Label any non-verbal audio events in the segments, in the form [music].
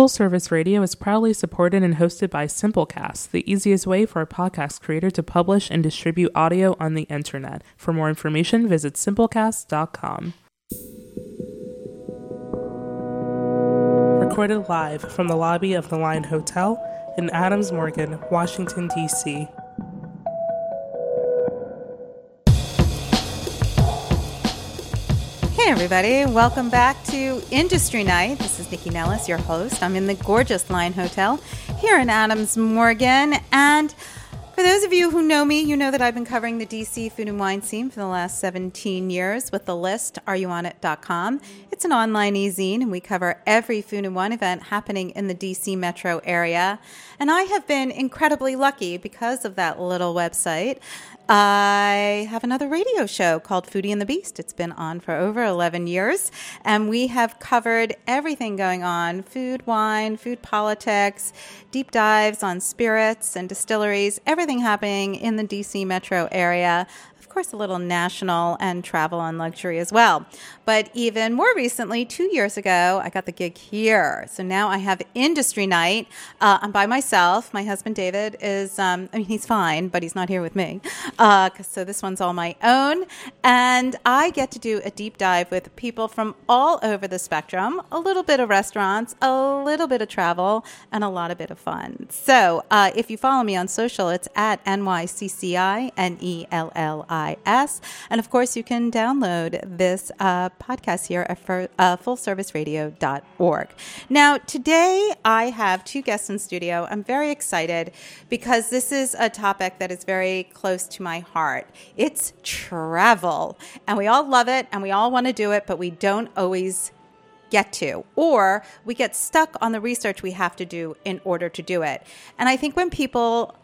Full Service Radio is proudly supported and hosted by Simplecast, the easiest way for a podcast creator to publish and distribute audio on the internet. For more information, visit simplecast.com. Recorded live from the lobby of the Line Hotel in Adams Morgan, Washington, D.C. everybody. Welcome back to Industry Night. This is Nikki Nellis, your host. I'm in the gorgeous Line Hotel here in Adams Morgan. And for those of you who know me, you know that I've been covering the DC food and wine scene for the last 17 years with the list, areyouonit.com. It's an online e-zine, and we cover every food and wine event happening in the DC metro area. And I have been incredibly lucky because of that little website. I have another radio show called Foodie and the Beast. It's been on for over 11 years, and we have covered everything going on food, wine, food politics, deep dives on spirits and distilleries, everything happening in the DC metro area course, a little national and travel and luxury as well. But even more recently, two years ago, I got the gig here. So now I have industry night. Uh, I'm by myself. My husband David is, um, I mean, he's fine, but he's not here with me. Uh, so this one's all my own. And I get to do a deep dive with people from all over the spectrum a little bit of restaurants, a little bit of travel, and a lot of bit of fun. So uh, if you follow me on social, it's at NYCCI, N E L L I. IS. And of course, you can download this uh, podcast here at for, uh, fullserviceradio.org. Now, today I have two guests in studio. I'm very excited because this is a topic that is very close to my heart. It's travel. And we all love it and we all want to do it, but we don't always get to, or we get stuck on the research we have to do in order to do it. And I think when people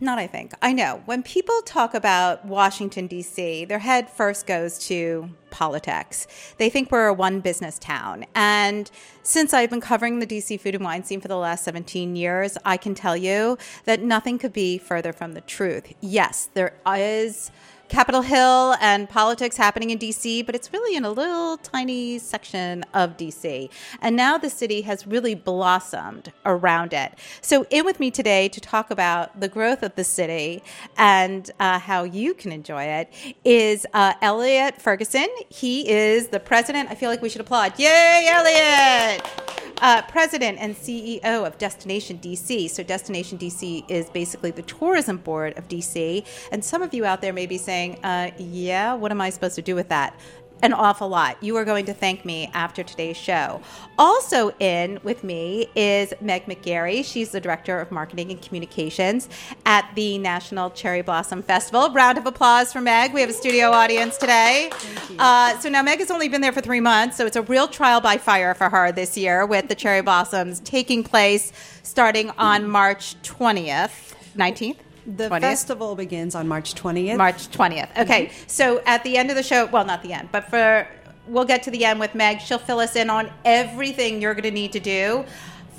not I think. I know. When people talk about Washington, D.C., their head first goes to politics. They think we're a one business town. And since I've been covering the D.C. food and wine scene for the last 17 years, I can tell you that nothing could be further from the truth. Yes, there is Capitol Hill and politics happening in DC, but it's really in a little tiny section of DC. And now the city has really blossomed around it. So, in with me today to talk about the growth of the city and uh, how you can enjoy it is uh, Elliot Ferguson. He is the president. I feel like we should applaud. Yay, Elliot! Uh, president and CEO of Destination DC. So, Destination DC is basically the tourism board of DC. And some of you out there may be saying, uh, yeah, what am I supposed to do with that? An awful lot. You are going to thank me after today's show. Also, in with me is Meg McGarry. She's the Director of Marketing and Communications at the National Cherry Blossom Festival. Round of applause for Meg. We have a studio audience today. Uh, so now Meg has only been there for three months, so it's a real trial by fire for her this year with the cherry blossoms taking place starting on March 20th, 19th. The 20th? festival begins on March 20th. March 20th. Okay. Mm-hmm. So at the end of the show, well, not the end, but for we'll get to the end with Meg. She'll fill us in on everything you're going to need to do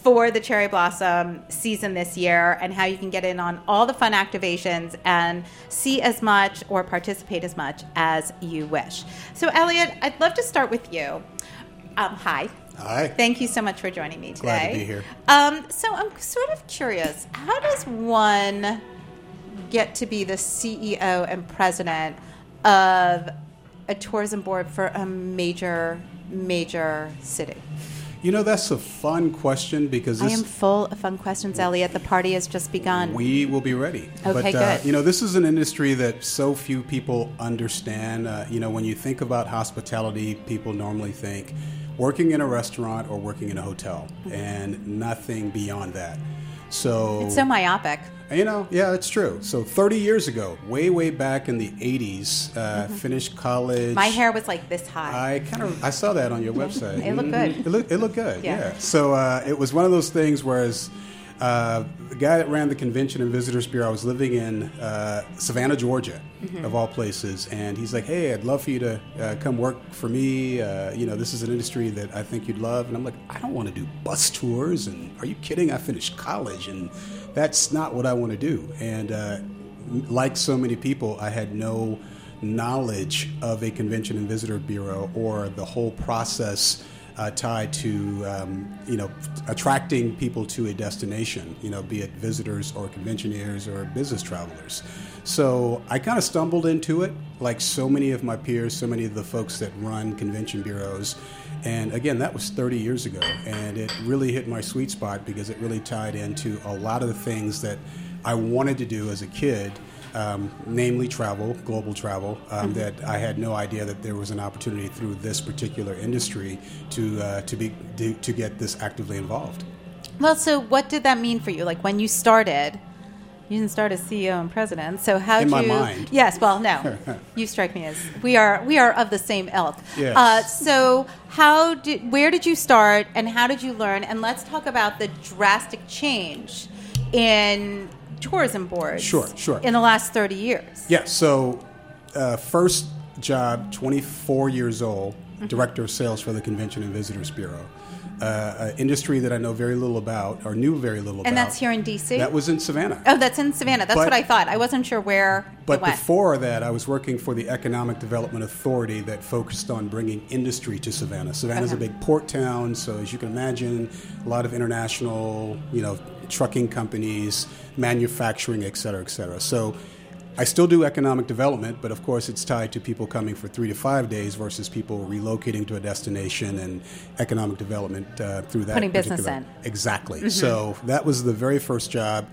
for the cherry blossom season this year and how you can get in on all the fun activations and see as much or participate as much as you wish. So, Elliot, I'd love to start with you. Um, hi. Hi. Thank you so much for joining me today. Glad to be here. Um, so, I'm sort of curious how does one get to be the CEO and president of a tourism board for a major, major city? You know, that's a fun question because I am full of fun questions, Elliot. The party has just begun. We will be ready. Okay, but, uh, good. You know, this is an industry that so few people understand. Uh, you know, when you think about hospitality, people normally think working in a restaurant or working in a hotel, mm-hmm. and nothing beyond that. So it's so myopic. You know, yeah, it's true. So 30 years ago, way, way back in the 80s, uh, mm-hmm. finished college. My hair was like this high. I kind of, I saw that on your website. it looked good. It looked, it looked good. Yeah. yeah. So uh, it was one of those things. Whereas uh, the guy that ran the Convention and Visitors Bureau, I was living in uh, Savannah, Georgia, mm-hmm. of all places, and he's like, "Hey, I'd love for you to uh, come work for me. Uh, you know, this is an industry that I think you'd love." And I'm like, "I don't want to do bus tours. And are you kidding? I finished college, and that's not what I want to do." And uh, like so many people, I had no knowledge of a Convention and Visitor Bureau or the whole process uh, tied to um, you know attracting people to a destination, you know, be it visitors or conventioneers or business travelers. So I kind of stumbled into it, like so many of my peers, so many of the folks that run convention bureaus. And again, that was 30 years ago, and it really hit my sweet spot because it really tied into a lot of the things that I wanted to do as a kid um, namely travel, global travel, um, mm-hmm. that I had no idea that there was an opportunity through this particular industry to uh, to be to, to get this actively involved. Well, so what did that mean for you? Like when you started, you didn't start as CEO and president. So how do you? mind. Yes. Well, no. [laughs] you strike me as we are we are of the same ilk. Yes. Uh, so how did where did you start and how did you learn? And let's talk about the drastic change in tourism boards. Sure, sure. In the last 30 years. Yeah, so uh, first job, 24 years old, mm-hmm. director of sales for the Convention and Visitors Bureau. Uh, industry that I know very little about or knew very little and about. And that's here in D.C.? That was in Savannah. Oh, that's in Savannah. That's but, what I thought. I wasn't sure where But before that, I was working for the Economic Development Authority that focused on bringing industry to Savannah. Savannah's okay. a big port town, so as you can imagine, a lot of international, you know, trucking companies, manufacturing, et cetera, et cetera. So I still do economic development, but of course it's tied to people coming for three to five days versus people relocating to a destination and economic development uh, through that. Putting business in. Exactly. Mm-hmm. So that was the very first job.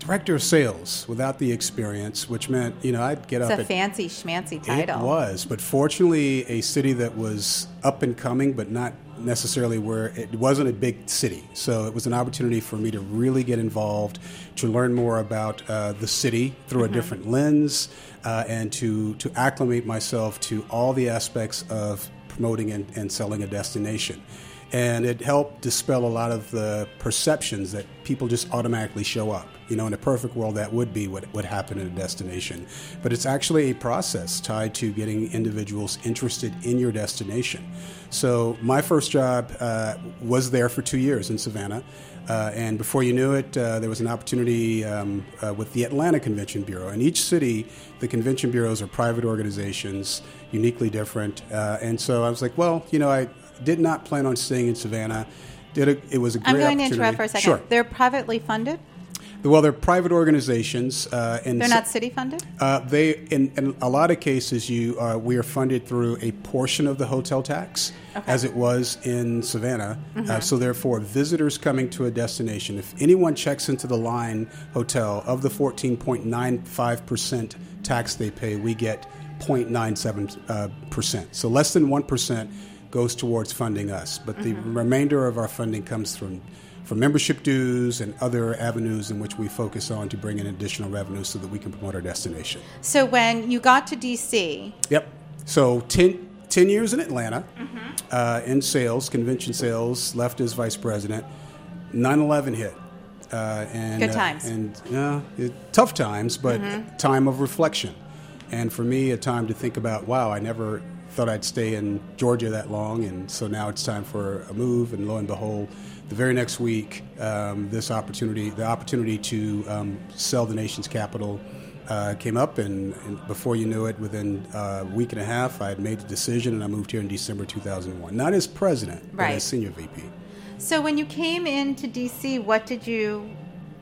Director of sales without the experience, which meant, you know, I'd get it's up. It's a at, fancy schmancy title. It was, but fortunately, a city that was up and coming, but not necessarily where it wasn't a big city. So it was an opportunity for me to really get involved, to learn more about uh, the city through mm-hmm. a different lens, uh, and to, to acclimate myself to all the aspects of promoting and, and selling a destination and it helped dispel a lot of the perceptions that people just automatically show up. You know, in a perfect world, that would be what would happen in a destination. But it's actually a process tied to getting individuals interested in your destination. So, my first job uh, was there for two years in Savannah. Uh, and before you knew it, uh, there was an opportunity um, uh, with the Atlanta Convention Bureau. In each city, the convention bureaus are private organizations, uniquely different. Uh, and so I was like, well, you know, I, did not plan on staying in Savannah. Did a, it was a great I'm going to interrupt for a second. Sure. They're privately funded? Well, they're private organizations, uh, and they're not city funded. Uh, they, in, in, a lot of cases, you uh, we are funded through a portion of the hotel tax, okay. as it was in Savannah. Uh, mm-hmm. so, therefore, visitors coming to a destination, if anyone checks into the Line Hotel of the 14.95 percent tax they pay, we get 0.97 uh, percent. So, less than one percent goes towards funding us, but the mm-hmm. remainder of our funding comes from from membership dues and other avenues in which we focus on to bring in additional revenue so that we can promote our destination. So when you got to DC, yep. So 10, 10 years in Atlanta mm-hmm. uh, in sales, convention sales, left as vice president. 9/11 hit. Uh, and, Good uh, times. Uh, and uh, it, tough times, but mm-hmm. time of reflection. And for me, a time to think about, wow, I never thought I'd stay in Georgia that long, and so now it's time for a move. And lo and behold, the very next week, um, this opportunity, the opportunity to um, sell the nation's capital, uh, came up, and, and, before you knew it, within a week and a half, I had made the decision, and I moved here in December 2001. Not as president, right. but as senior VP. So when you came into DC, what did you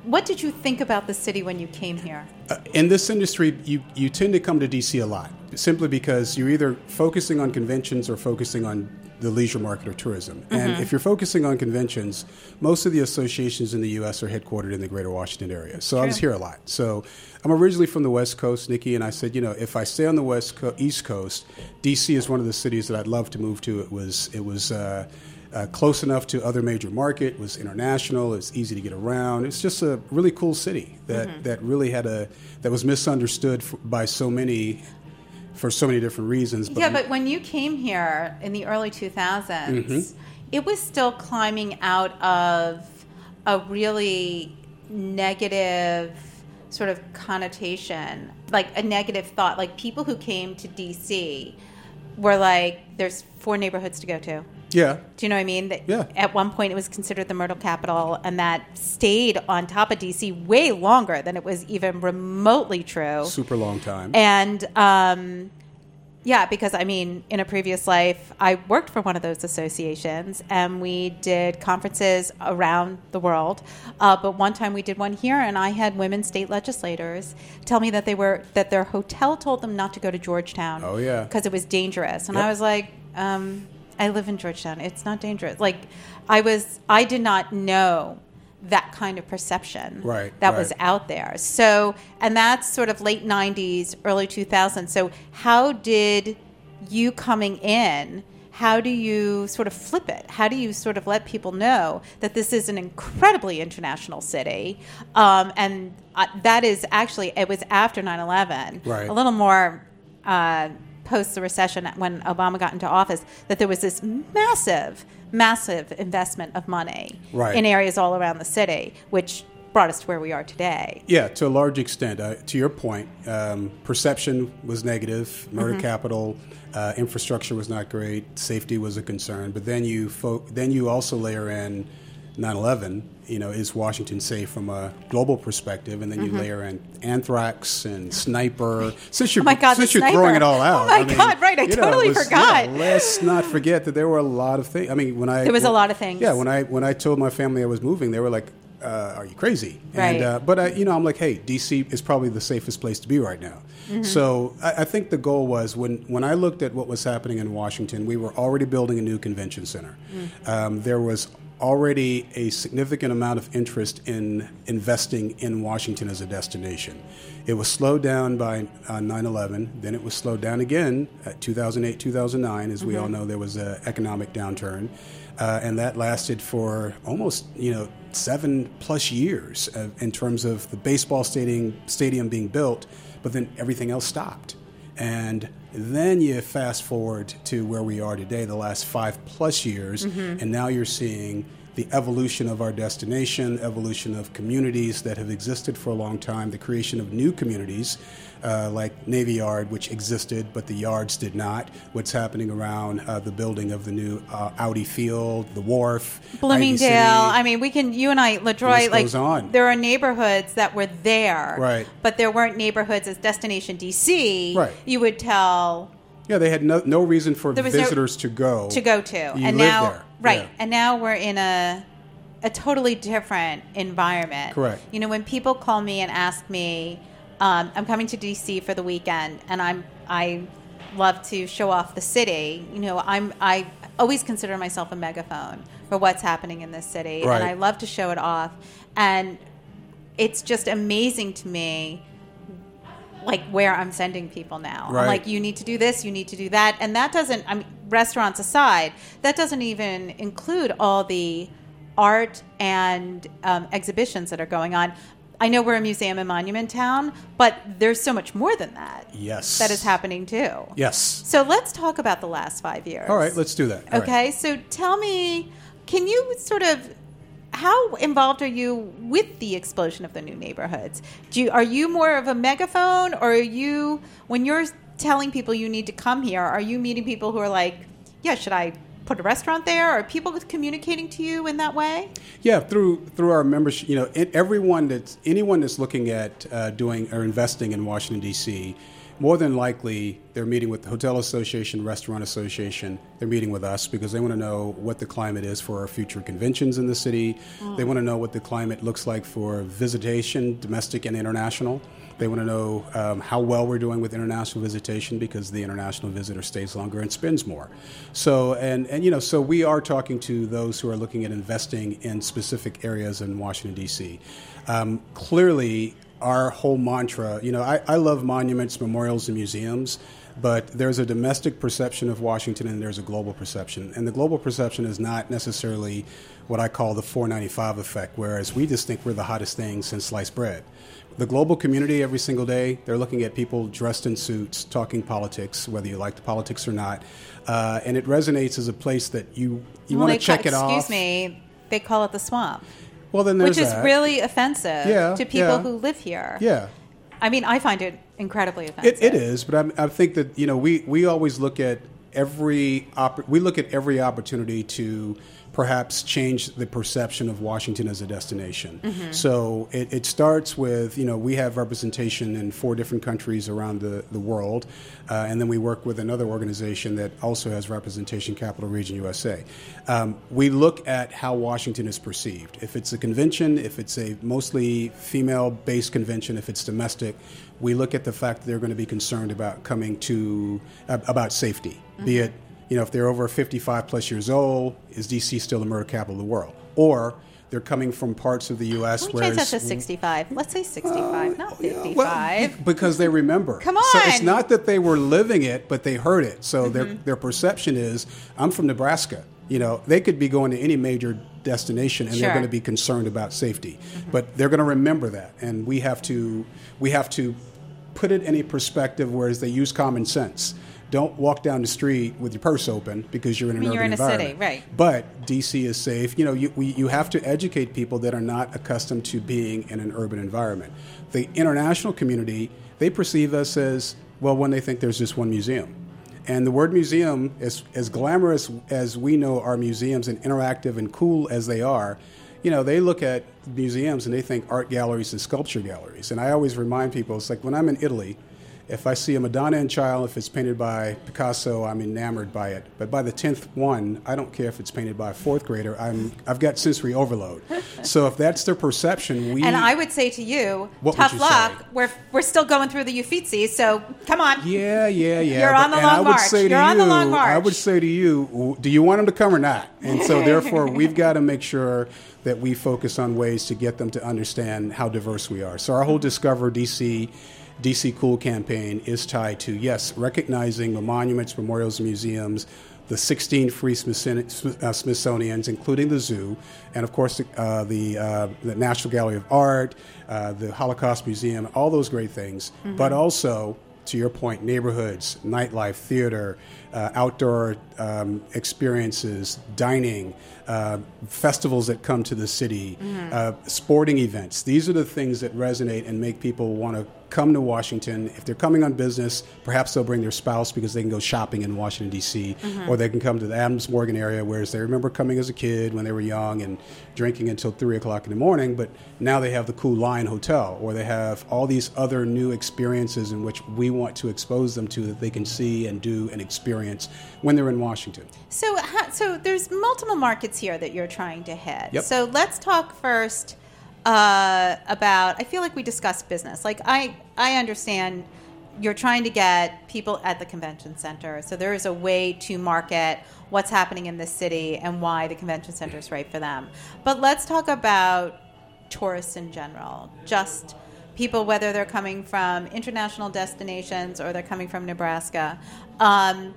what did you think about the city when you came here? Uh, in this industry, you, you tend to come to DC a lot simply because you're either focusing on conventions or focusing on the leisure market or tourism. Mm-hmm. And if you're focusing on conventions, most of the associations in the U.S. are headquartered in the greater Washington area. So True. I was here a lot. So I'm originally from the West Coast, Nikki, and I said, you know, if I stay on the West Co- East Coast, D.C. is one of the cities that I'd love to move to. It was, it was, uh, uh, close enough to other major market, was international, it's easy to get around. It's just a really cool city that, mm-hmm. that really had a that was misunderstood by so many for so many different reasons. But yeah, but when you came here in the early 2000s, mm-hmm. it was still climbing out of a really negative sort of connotation, like a negative thought. Like people who came to DC were like, there's four neighborhoods to go to. Yeah. Do you know what I mean? That yeah. At one point, it was considered the myrtle capital, and that stayed on top of DC way longer than it was even remotely true. Super long time. And um, Yeah, because I mean, in a previous life, I worked for one of those associations, and we did conferences around the world. Uh, but one time we did one here, and I had women state legislators tell me that they were that their hotel told them not to go to Georgetown. Oh yeah, because it was dangerous, and Yep. I was like, um, I live in Georgetown. It's not dangerous. Like, I was, I did not know that kind of perception Right, that was out there. So, and that's sort of late 90s, early 2000s. So, how did you coming in, how do you sort of flip it? How do you sort of let people know that this is an incredibly international city? Um, and uh, that is actually, it was after 9 11, Right. a little more. Uh, Post the recession, when Obama got into office, that there was this massive, massive investment of money Right. in areas all around the city, which brought us to where we are today. Yeah, to a large extent. Uh, to your point, um, perception was negative, murder Mm-hmm. capital, uh, infrastructure was not great, safety was a concern. But then you fo- then you also layer in 9/11. You know, is Washington safe from a global perspective? And then you layer in anthrax and sniper. Since you're Mm-hmm. Oh my God, since you're sniper. throwing it all out. Oh my I mean, God, right, I you know, totally was- forgot. yeah, let's not forget that there were a lot of things. I mean, when I There was a lot of things. Yeah, when I when I told my family I was moving, they were like, uh, "Are you crazy?" Right. And uh, but I, you know, I'm like, "Hey, DC is probably the safest place to be right now." Mm-hmm. So I, I think the goal was when when I looked at what was happening in Washington, we were already building a new convention center. Mm. Um, there was already a significant amount of interest in investing in Washington as a destination. It was slowed down by uh, 9/11. Then it was slowed down again at 2008, 2009. As we all know, there was an economic downturn, uh, and that lasted for almost you know seven plus years uh, in terms of the baseball stadium stadium being built, but then everything else stopped. And then you fast forward to where we are today, the last five plus years, mm-hmm. and now you're seeing the evolution of our destination, evolution of communities that have existed for a long time, the creation of new communities uh, like Navy Yard, which existed, but the yards did not. What's happening around uh, the building of the new uh, Audi Field, the wharf, Bloomingdale. I mean, we can. You and I. List Like on. there are neighborhoods that were there, Right. But there weren't neighborhoods as Destination DC. Right. You would tell yeah, they had no, no reason for was no- visitors to go to go to, You and now there. right, Yeah. and now we're in a a totally different environment. Correct. You know, when people call me and ask me, um, I'm coming to DC for the weekend, and I'm I love to show off the city. You know, I'm I always consider myself a megaphone for what's happening in this city, Right. and I love to show it off, and it's just amazing to me like where I'm sending people now. I'm like, you need to do this, you need to do that, and that doesn't. I mean, restaurants aside, that doesn't even include all the art and um, exhibitions that are going on. I know we're a museum and monument town, but there's so much more than that. Yes. that is happening too. Yes. So let's talk about the last five years. All right, let's do that. All right. Okay, so tell me, can you sort of how involved are you with the explosion of the new neighborhoods? Do you, are you more of a megaphone, or are you when you're telling people you need to come here? Are you meeting people who are like, yeah, should I put a restaurant there? Are people communicating to you in that way? Yeah, through through our membership, you know, everyone that's anyone that's looking at uh, doing or investing in Washington D.C. More than likely, they're meeting with the Hotel Association, Restaurant Association. They're meeting with us because they want to know what the climate is for our future conventions in the city. They want to know what the climate looks like for visitation, domestic and international. They want to know um, how well we're doing with international visitation because the international visitor stays longer and spends more. So, and, and you know, so we are talking to those who are looking at investing in specific areas in Washington, D.C. Um, clearly, our whole mantra, you know, I, I love monuments, memorials, and museums. But there's a domestic perception of Washington and there's a global perception. And the global perception is not necessarily what I call the 495 effect, whereas we just think we're the hottest thing since sliced bread. The global community every single day, they're looking at people dressed in suits, talking politics, whether you like the politics or not. Uh, and it resonates as a place that you, you Well, want to check ca- it off. Excuse me, they call it the swamp, Well, then which is that. really offensive Yeah, to people yeah. who live here. Yeah. I mean, I find it incredibly offensive. It, it is, but I, I think that you know we, we always look at every oppor- we look at every opportunity to perhaps change the perception of Washington as a destination. Mm-hmm. So it, it, starts with, you know, we have representation in four different countries around the, the world, uh, and then we work with another organization that also has representation, Capital Region USA. Um, we look at how Washington is perceived. If it's a convention, if it's a mostly female based convention, if it's domestic, we look at the fact that they're going to be concerned about coming to, uh, about safety, mm-hmm. be it you know, if they're over 55 plus years old, is DC still the murder capital of the world? Or they're coming from parts of the U.S. where change that to 65. Let's say 65, uh, not 55. Well, because they remember. Come on. So it's not that they were living it, but they heard it. So mm-hmm. their their perception is, I'm from Nebraska. You know, they could be going to any major destination and sure. they're going to be concerned about safety, mm-hmm. but they're going to remember that, and we have to we have to put it in a perspective whereas they use common sense don't walk down the street with your purse open because you're in an mean, urban you're in environment. a city, right? But DC is safe. You know, you, we, you have to educate people that are not accustomed to being in an urban environment. The international community they perceive us as well when they think there's just one museum. And the word museum, as, as glamorous as we know our museums and interactive and cool as they are, you know, they look at museums and they think art galleries and sculpture galleries. And I always remind people, it's like when I'm in Italy, if I see a Madonna in Child, if it's painted by Picasso, I'm enamored by it. But by the tenth one, I don't care if it's painted by a fourth grader. I'm I've got sensory overload. [laughs] so if that's their perception, we and I would say to you, tough you luck. Say? We're we're still going through the Uffizi, so come on. Yeah, yeah, yeah. You're but, on the long I would march. Say You're on the long march. I would say to you, do you want them to come or not? And so [laughs] therefore, we've got to make sure that we focus on ways to get them to understand how diverse we are. So our whole Discover DC DC Cool campaign is tied to, yes, recognizing the monuments, memorials, museums, the 16 free uh, Smithsonians, including the zoo, and of course uh, the, uh, the, National Gallery of Art, uh, the Holocaust Museum, all those great things, mm-hmm. but also to your point, neighborhoods, nightlife, theater, uh, outdoor um, experiences, dining, uh, festivals that come to the city, mm-hmm. uh, sporting events. These are the things that resonate and make people want to come to Washington. If they're coming on business, perhaps they'll bring their spouse because they can go shopping in Washington, D.C., mm-hmm. or they can come to the Adams Morgan area, whereas they remember coming as a kid when they were young and drinking until 3 o'clock in the morning, but now they have the cool Line Hotel, or they have all these other new experiences in which we want to expose them to that they can see and do and experience when they're in Washington. So, so there's multiple markets here that you're trying to hit. Yep. So let's talk first uh, about. I feel like we discussed business. Like I, I understand you're trying to get people at the convention center. So there is a way to market what's happening in the city and why the convention center is right for them. But let's talk about tourists in general. Just people, whether they're coming from international destinations or they're coming from Nebraska. Um,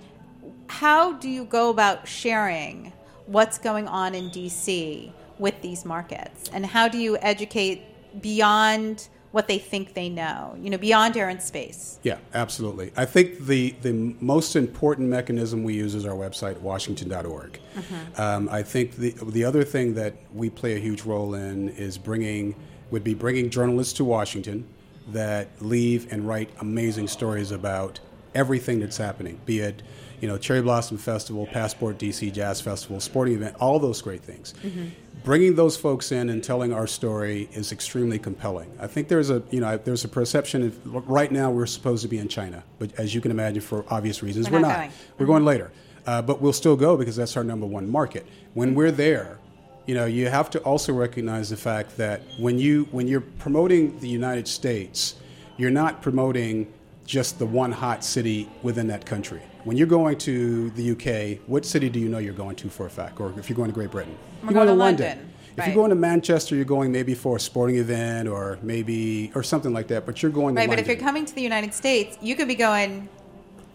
how do you go about sharing what's going on in DC with these markets? And how do you educate beyond what they think they know, you know, beyond air and space? Yeah, absolutely. I think the, the most important mechanism we use is our website, washington.org. Mm-hmm. Um, I think the, the other thing that we play a huge role in is bringing, would be bringing journalists to Washington that leave and write amazing stories about everything that's happening, be it you know, Cherry Blossom Festival, Passport DC Jazz Festival, sporting event, all those great things. Mm-hmm. Bringing those folks in and telling our story is extremely compelling. I think there's a, you know, there's a perception of, right now we're supposed to be in China, but as you can imagine, for obvious reasons, we're, we're not. not. Going. We're mm-hmm. going later, uh, but we'll still go because that's our number one market. When we're there, you know, you have to also recognize the fact that when you when you're promoting the United States, you're not promoting just the one hot city within that country. When you're going to the UK, what city do you know you're going to for a fact? Or if you're going to Great Britain, We're you're going, to London. London. If right. you're going to Manchester, you're going maybe for a sporting event or maybe or something like that. But you're going right. but if you're coming to the United States, you could be going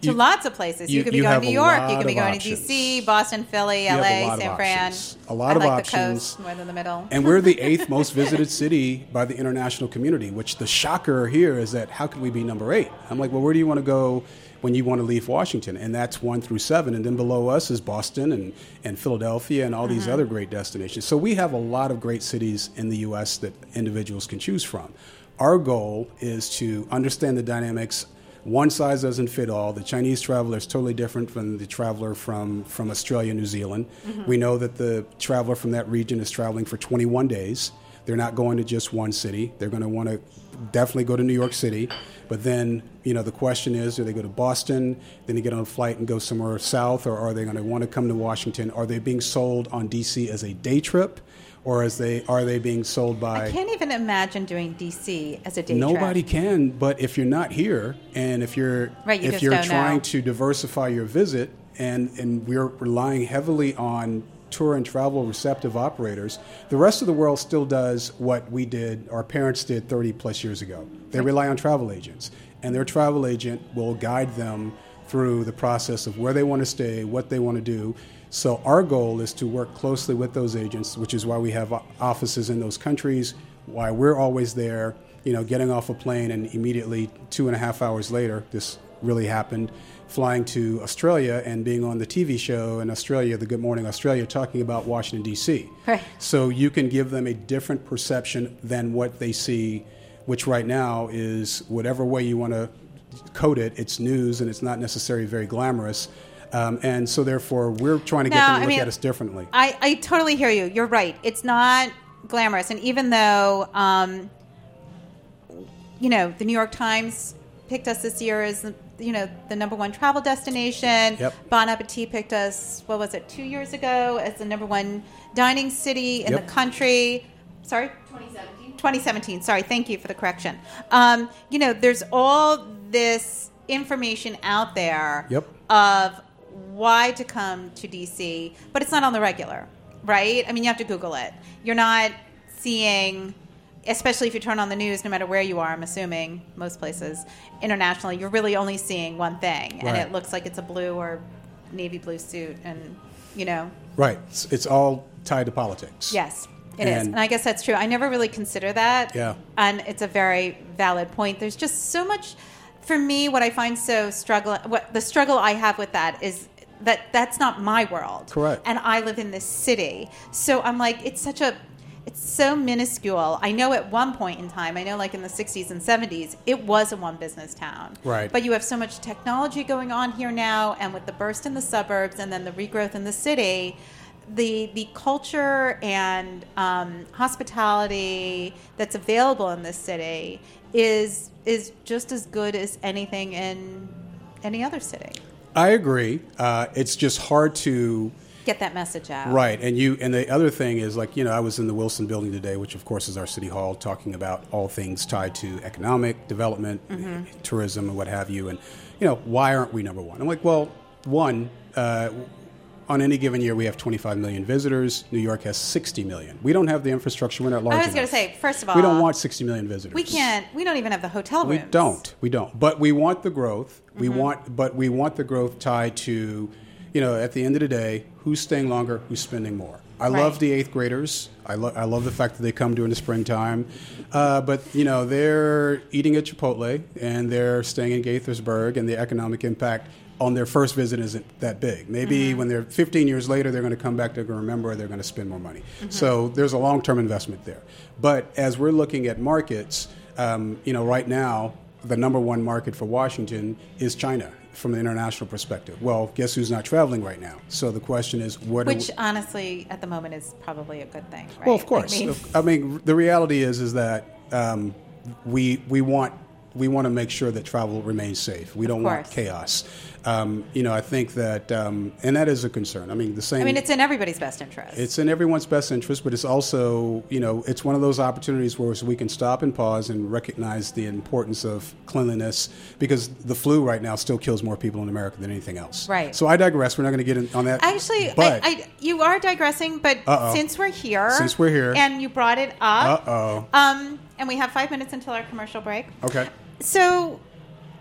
to you, lots of places. You, you could be going to New York. You could be going options. to DC, Boston, Philly, you LA, San Fran. A lot I of like options. The coast, more than the middle. and we're the eighth [laughs] most visited city by the international community. Which the shocker here is that how could we be number eight? I'm like, well, where do you want to go? When you want to leave Washington, and that's one through seven. And then below us is Boston and, and Philadelphia and all these mm-hmm. other great destinations. So we have a lot of great cities in the U.S. that individuals can choose from. Our goal is to understand the dynamics one size doesn't fit all. The Chinese traveler is totally different from the traveler from, from Australia, New Zealand. Mm-hmm. We know that the traveler from that region is traveling for 21 days. They're not going to just one city. They're going to want to definitely go to New York City. But then, you know, the question is do they go to Boston, then they get on a flight and go somewhere south, or are they going to want to come to Washington? Are they being sold on DC as a day trip? Or as they are they being sold by? I can't even imagine doing DC as a day trip? Nobody trip. can, but if you're not here, and if you're right, you if you're trying know. to diversify your visit, and and we're relying heavily on tour and travel receptive operators, the rest of the world still does what we did, our parents did 30 plus years ago. They rely on travel agents, and their travel agent will guide them through the process of where they want to stay, what they want to do. So, our goal is to work closely with those agents, which is why we have offices in those countries, why we're always there, you know, getting off a plane and immediately two and a half hours later, this really happened flying to Australia and being on the TV show in Australia, the Good Morning Australia, talking about Washington, D.C. Right. So you can give them a different perception than what they see, which right now is whatever way you want to code it, it's news and it's not necessarily very glamorous. Um, and so, therefore, we're trying to get them to look mean, at us differently. I, I, totally hear you. You're right. It's not glamorous. And even though, um, you know, the New York Times picked us this year as you know the number one travel destination. Yep. Bon Appetit picked us. What was it? Two years ago as the number one dining city in yep. the country. Sorry. 2017. 2017. Sorry. Thank you for the correction. Um, you know, there's all this information out there yep. of why to come to DC, but it's not on the regular, right? I mean, you have to Google it. You're not seeing especially if you turn on the news, no matter where you are, I'm assuming most places internationally, you're really only seeing one thing, and it looks like it's a blue or navy blue suit, and you know. Right. It's, it's all tied to politics. Yes. It and, is, and I guess that's true. I never really consider that. Yeah. And it's a very valid point. There's just so much, for me, what I find so struggle, what the struggle I have with that is that that's not my world. Correct. And I live in this city, so I'm like, it's such a it's so minuscule. I know at one point in time, I know like in the 60s and 70s, it was a one business town. Right. But you have so much technology going on here now, and with the burst in the suburbs and then the regrowth in the city, the the culture and um, hospitality that's available in this city is is just as good as anything in any other city. I agree. Uh, it's just hard to get that message out. Right, and you and the other thing is like you know I was in the Wilson Building today, which of course is our city hall, talking about all things tied to economic development, mm-hmm. tourism, and what have you. And you know why aren't we number one? I'm like, well, one. Uh, on any given year, we have 25 million visitors. New York has 60 million. We don't have the infrastructure. We're not large. I was going to say, first of all, we don't want 60 million visitors. We can't. We don't even have the hotel rooms. We don't. We don't. But we want the growth. We mm-hmm. want. But we want the growth tied to you know, at the end of the day, who's staying longer, who's spending more. I right. love the eighth graders. I, lo- I love the fact that they come during the springtime. Uh, but, you know, they're eating at Chipotle and they're staying in Gaithersburg, and the economic impact on their first visit isn't that big. Maybe mm-hmm. when they're 15 years later, they're going to come back, they're going to remember, they're going to spend more money. Mm-hmm. So there's a long term investment there. But as we're looking at markets, um, you know, right now, the number one market for Washington is China from an international perspective. Well, guess who's not traveling right now? So the question is, what? Which honestly, at the moment, is probably a good thing. Right? Well, of course. I mean, I mean the reality is is that um, we we want we want to make sure that travel remains safe. We don't want chaos. Um, you know, I think that, um, and that is a concern. I mean, the same. I mean, it's in everybody's best interest. It's in everyone's best interest, but it's also, you know, it's one of those opportunities where we can stop and pause and recognize the importance of cleanliness because the flu right now still kills more people in America than anything else. Right. So I digress. We're not going to get in, on that. Actually, but I, I, you are digressing, but uh-oh. since we're here, since we're here, and you brought it up, uh oh, um, and we have five minutes until our commercial break. Okay. So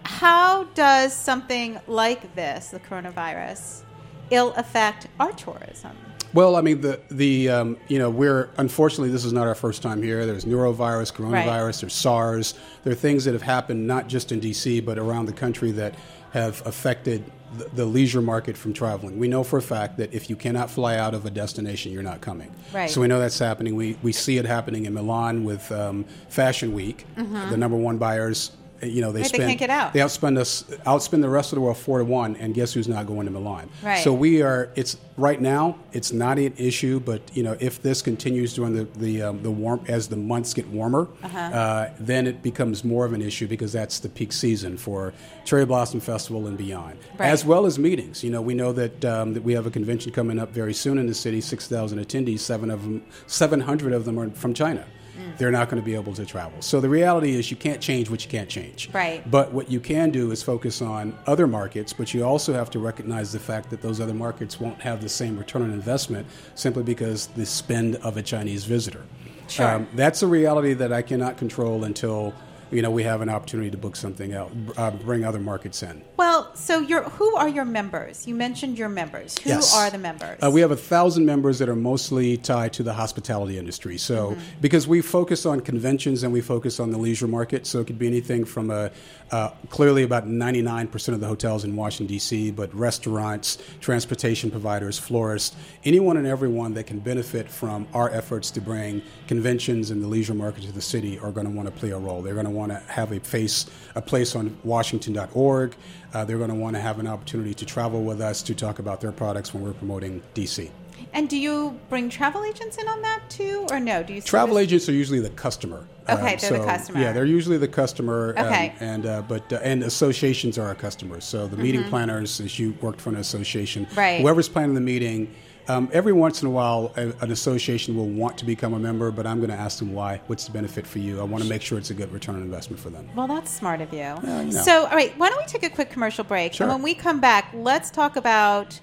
how does something like this, the coronavirus, ill affect our tourism? Well, I mean, the the um, you know we're unfortunately this is not our first time here. There's norovirus, coronavirus, right. there's SARS. There are things that have happened not just in D.C. but around the country that have affected the, the, leisure market from traveling. We know for a fact that if you cannot fly out of a destination, you're not coming. Right. So we know that's happening. We we see it happening in Milan with um, Fashion Week. Mm-hmm. The number one buyers you know, they Right, they spend can't get out. they outspend us, outspend the rest of the world four to one, and guess who's not going to Milan? Right. So we are. It's right now. It's not an issue, but you know, if this continues during the the um, the warm as the months get warmer, Uh-huh. uh, then it becomes more of an issue because that's the peak season for Cherry Blossom Festival and beyond, Right. as well as meetings. You know, we know that um, that we have a convention coming up very soon in the city. Six thousand attendees. Seven of them, seven hundred of them are from China. Mm. They're not going to be able to travel. So the reality is, you can't change what you can't change. Right. But what you can do is focus on other markets, but you also have to recognize the fact that those other markets won't have the same return on investment simply because the spend of a Chinese visitor. Um, Sure. that's a reality that I cannot control until you know we have an opportunity to book something else, uh, bring other markets in. Well, so your who are your members? You mentioned your members. Who Yes. are the members? Uh, we have a thousand members that are mostly tied to the hospitality industry. So, because we focus on conventions and we focus on the leisure market, so it could be anything from a uh, clearly about 99% of the hotels in Washington D.C., but restaurants, transportation providers, florists, anyone and everyone that can benefit from our efforts to bring conventions and the leisure market to the city are going to want to play a role. They're going to want to have a face, a place on Washington.org. Uh, they're going to want to have an opportunity to travel with us to talk about their products when we're promoting DC. and do you bring travel agents in on that too, or no? Do you Travel service- agents are usually the customer. Um, Okay, they're the customer. Yeah, they're usually the customer. um, Okay. and uh, but uh, and associations are our customers. So the meeting planners, as you worked for an association, Mm-hmm. Right. Whoever's planning the meeting. Um, every once in a while, a, an association will want to become a member, but I'm going to ask them why. What's the benefit for you? I want to make sure it's a good return on investment for them. Well, that's smart of you. you know. So, all right, why don't we take a quick commercial break? Sure. And when we come back, let's talk about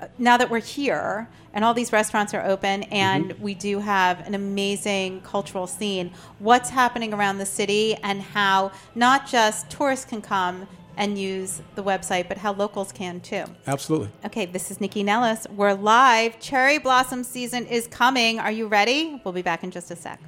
uh, now that we're here and all these restaurants are open and Mm-hmm. we do have an amazing cultural scene, what's happening around the city and how not just tourists can come and use the website, but how locals can too. Absolutely. Okay, this is Nikki Nellis. We're live. Cherry blossom season is coming. Are you ready? We'll be back in just a sec.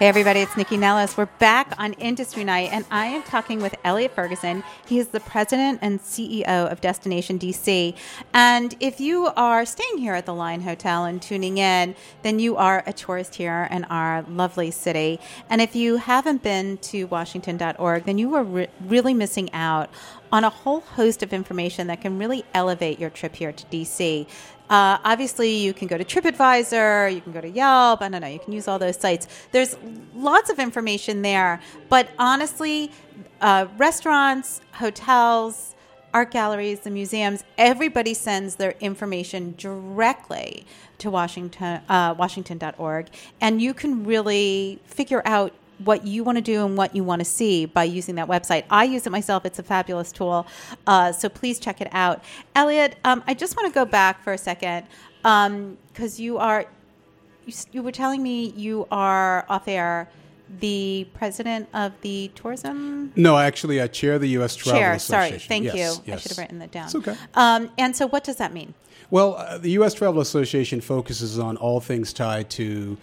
Hey, everybody, it's Nikki Nellis. We're back on Industry Night, and I am talking with Elliot Ferguson. He is the president and CEO of Destination DC. And if you are staying here at the Line Hotel and tuning in, then you are a tourist here in our lovely city. And if you haven't been to Washington.org, then you are re- really missing out on a whole host of information that can really elevate your trip here to DC. Uh, obviously, you can go to TripAdvisor, you can go to Yelp. I don't know, you can use all those sites. There's lots of information there, but honestly, uh, restaurants, hotels, art galleries, the museums, everybody sends their information directly to Washington, uh, Washington.org, and you can really figure out what you want to do and what you want to see by using that website. I use it myself. It's a fabulous tool. Uh, so please check it out. Elliot, um, I just want to go back for a second because um, you are, you, you were telling me you are off air the president of the tourism. No, actually, I chair the U.S. Travel chair, Association. Sorry, thank yes, you. Yes. I should have written that down. It's okay. Um, and so, what does that mean? Well, uh, the U.S. Travel Association focuses on all things tied to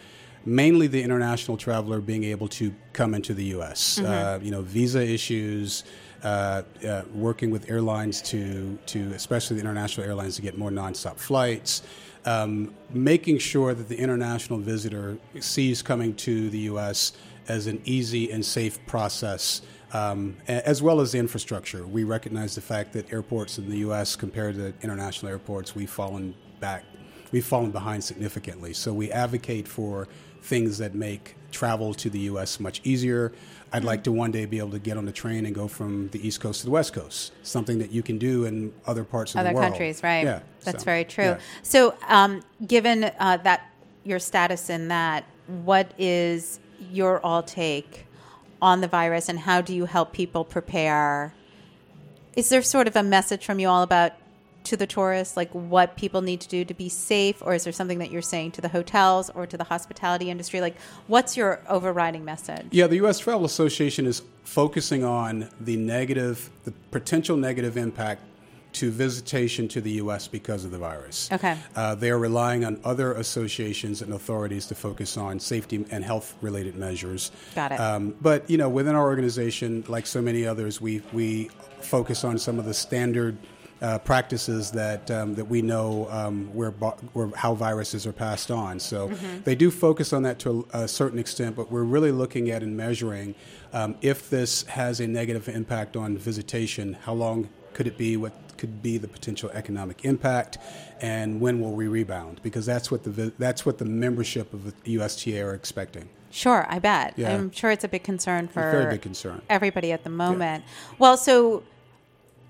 mainly the international traveler being able to come into the U.S. Mm-hmm. Uh, you know, visa issues. Uh, uh, working with airlines to, to especially the international airlines to get more nonstop flights, um, making sure that the international visitor sees coming to the U.S. as an easy and safe process, um, as well as the infrastructure. We recognize the fact that airports in the U.S. compared to international airports, we've fallen back, we've fallen behind significantly. So we advocate for things that make travel to the U.S. much easier. I'd like to one day be able to get on the train and go from the East Coast to the West Coast. Something that you can do in other parts of other the world. Other countries, right? Yeah, that's so, very true. Yeah. So, um, given uh, that your status in that, what is your all take on the virus, and how do you help people prepare? Is there sort of a message from you all about to the tourists, like what people need to do to be safe, or is there something that you're saying to the hotels or to the hospitality industry? Like, what's your overriding message? Yeah, the U.S. Travel Association is focusing on the negative, the potential negative impact to visitation to the U.S. because of the virus. Okay. Uh, they are relying on other associations and authorities to focus on safety and health related measures. Got it. Um, but you know, within our organization, like so many others, we we focus on some of the standard uh, practices that um, that we know um, where, where how viruses are passed on. So mm-hmm. they do focus on that to a, a, certain extent, but we're really looking at and measuring um, if this has a negative impact on visitation. How long could it be? What could be the potential economic impact, and when will we rebound? Because that's what the that's what the membership of the USTA are expecting. Sure, I bet. Yeah. I'm sure it's a big concern for very big concern. everybody at the moment. Yeah. Well, so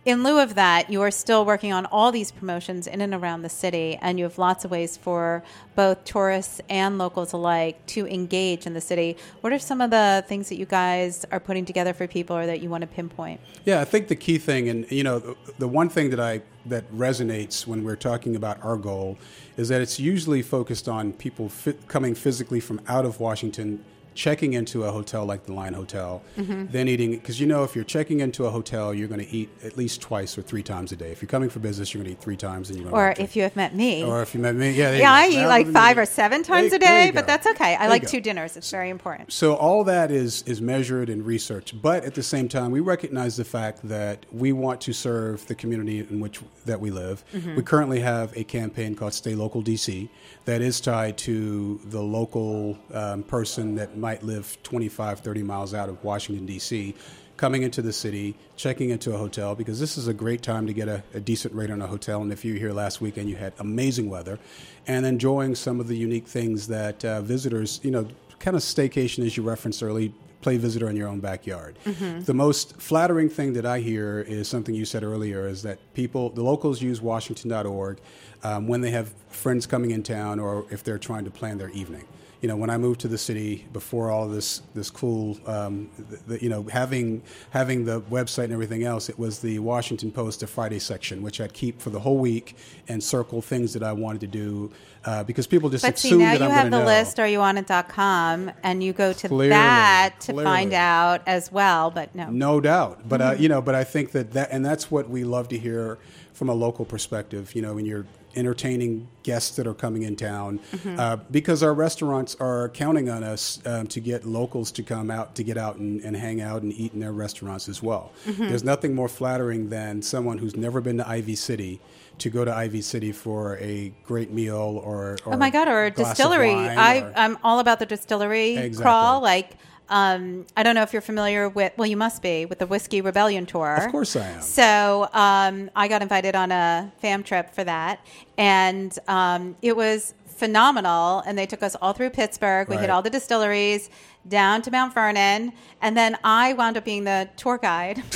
in lieu of that, you are still working on all these promotions in and around the city, and you have lots of ways for both tourists and locals alike to engage in the city. What are some of the things that you guys are putting together for people, or that you want to pinpoint? Yeah, I think the key thing, and you know, the, the one thing that I that resonates when we're talking about our goal is that it's usually focused on people coming physically from out of Washington checking into a hotel like the Line Hotel, mm-hmm. then eating because you know if you're checking into a hotel, you're going to eat at least twice or three times a day. If you're coming for business, you're going to eat three times, and you're or if you have met me, or if you met me, yeah, yeah, I eat like five or seven times a day, but that's okay. I like two dinners; it's very important. So all that is is measured and researched, but at the same time, we recognize the fact that we want to serve the community in which that we live. Mm-hmm. We currently have a campaign called Stay Local DC that is tied to the local um, person that might live 25, 30 miles out of Washington, D.C., coming into the city, checking into a hotel, because this is a great time to get a, a decent rate on a hotel. And if you were here last weekend, you had amazing weather, and enjoying some of the unique things that uh, visitors, you know, kind of staycation, as you referenced early, play visitor in your own backyard. Mm-hmm. The most flattering thing that I hear is something you said earlier is that people, the locals use Washington.org um, when they have friends coming in town or if they're trying to plan their evening. You know, when I moved to the city before all this this cool, um, the, the, you know, having having the website and everything else, it was the Washington Post to Friday section, which I'd keep for the whole week and circle things that I wanted to do uh, because people just but assume see, now you I'm have the know. list, or you on it.com, and you go to Clearly, that to clearly. find out as well. But no, No doubt, but Mm-hmm. uh, you know, but I think that that, and that's what we love to hear from a local perspective. You know, when you're entertaining guests that are coming in town mm-hmm. uh, because our restaurants are counting on us um, to get locals to come out to get out and, and, hang out and eat in their restaurants as well. Mm-hmm. There's nothing more flattering than someone who's never been to Ivy City to go to Ivy City for a great meal or, or oh my god or a distillery. I or, I'm all about the distillery exactly. crawl like um, I don't know if you're familiar with, well, you must be, with the Whiskey Rebellion Tour. Of course I am. So um, I got invited on a fam trip for that. And um, it was phenomenal. And they took us all through Pittsburgh. We right. hit all the distilleries, down to Mount Vernon. And then I wound up being the tour guide. [laughs]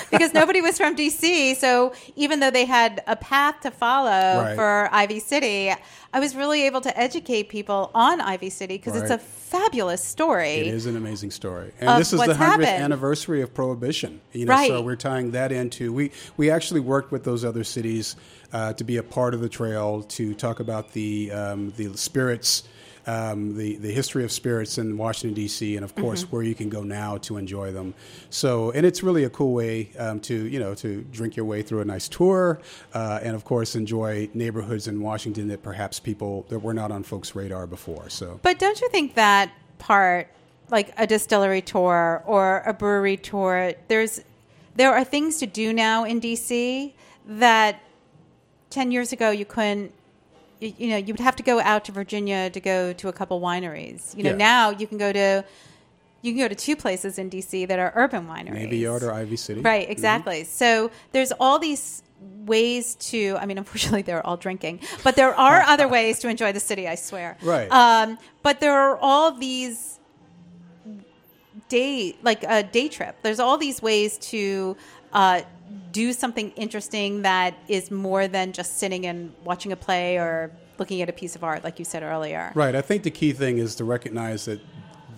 [laughs] because nobody was from DC. So even though they had a path to follow right. for Ivy City, I was really able to educate people on Ivy City because right. it's a fabulous story. It is an amazing story, and this is the hundredth anniversary of Prohibition. You know, right. so we're tying that into we we actually worked with those other cities uh, to be a part of the trail to talk about the um, the spirits um, the the history of spirits in Washington D.C. and of course mm-hmm. where you can go now to enjoy them. So and it's really a cool way um, to you know to drink your way through a nice tour uh, and of course enjoy neighborhoods in Washington that perhaps people that were not on folks' radar before. So, but don't you think that part like a distillery tour or a brewery tour there's there are things to do now in DC that 10 years ago you couldn't you, know, you would have to go out to Virginia to go to a couple wineries. You know, yeah. now you can go to you can go to two places in DC that are urban wineries. Navy Yard or Ivy City. Right, exactly. Mm-hmm. So there's all these ways to I mean [laughs] unfortunately they're all drinking, but there are [laughs] other ways to enjoy the city, I swear. Right. Um, but there are all these day like a day trip. There's all these ways to uh, do something interesting that is more than just sitting and watching a play or looking at a piece of art, like you said earlier. Right. I think the key thing is to recognize that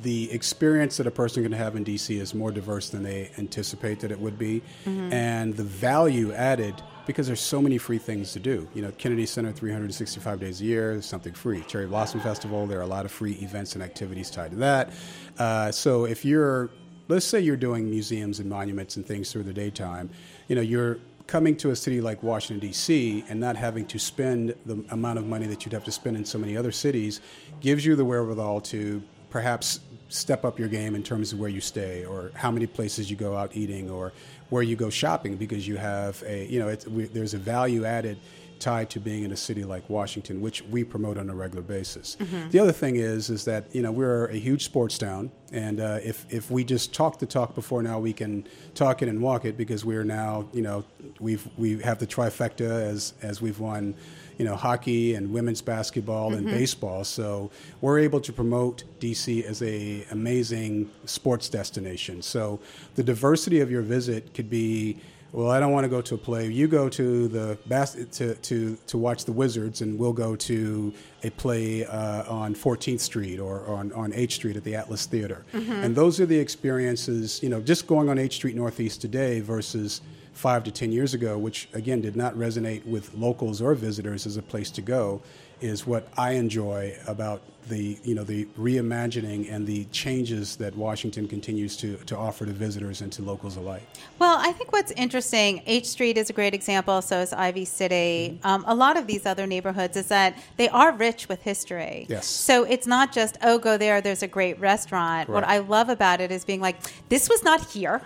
the experience that a person can have in DC is more diverse than they anticipate that it would be, mm-hmm. and the value added because there's so many free things to do. You know, Kennedy Center 365 days a year, there's something free. Cherry Blossom Festival, there are a lot of free events and activities tied to that. Uh, so if you're let's say you're doing museums and monuments and things through the daytime, you know, you're coming to a city like Washington, D.C., and not having to spend the amount of money that you'd have to spend in so many other cities gives you the wherewithal to perhaps step up your game in terms of where you stay or how many places you go out eating or where you go shopping because you have a, you know, we, there's a value added tied to being in a city like Washington, which we promote on a regular basis. Mm-hmm. The other thing is, is that you know we're a huge sports town, and uh, if if we just talk the talk before now, we can talk it and walk it because we're now you know we've we have the trifecta as as we've won you know, hockey and women's basketball mm-hmm. and baseball. So we're able to promote DC as a amazing sports destination. So the diversity of your visit could be well, I don't want to go to a play. You go to the bas- to, to, to watch the Wizards, and we'll go to a play uh, on 14th Street or, on, on H Street at the Atlas Theater. Mm-hmm. And those are the experiences, you know, just going on H Street Northeast today versus five to 10 years ago, which again did not resonate with locals or visitors as a place to go is what I enjoy about the you know the reimagining and the changes that Washington continues to, to offer to visitors and to locals alike. Well, I think what's interesting, H Street is a great example. So is Ivy City. Mm-hmm. Um, a lot of these other neighborhoods is that they are rich with history. Yes. So it's not just oh go there. There's a great restaurant. Right. What I love about it is being like this was not here.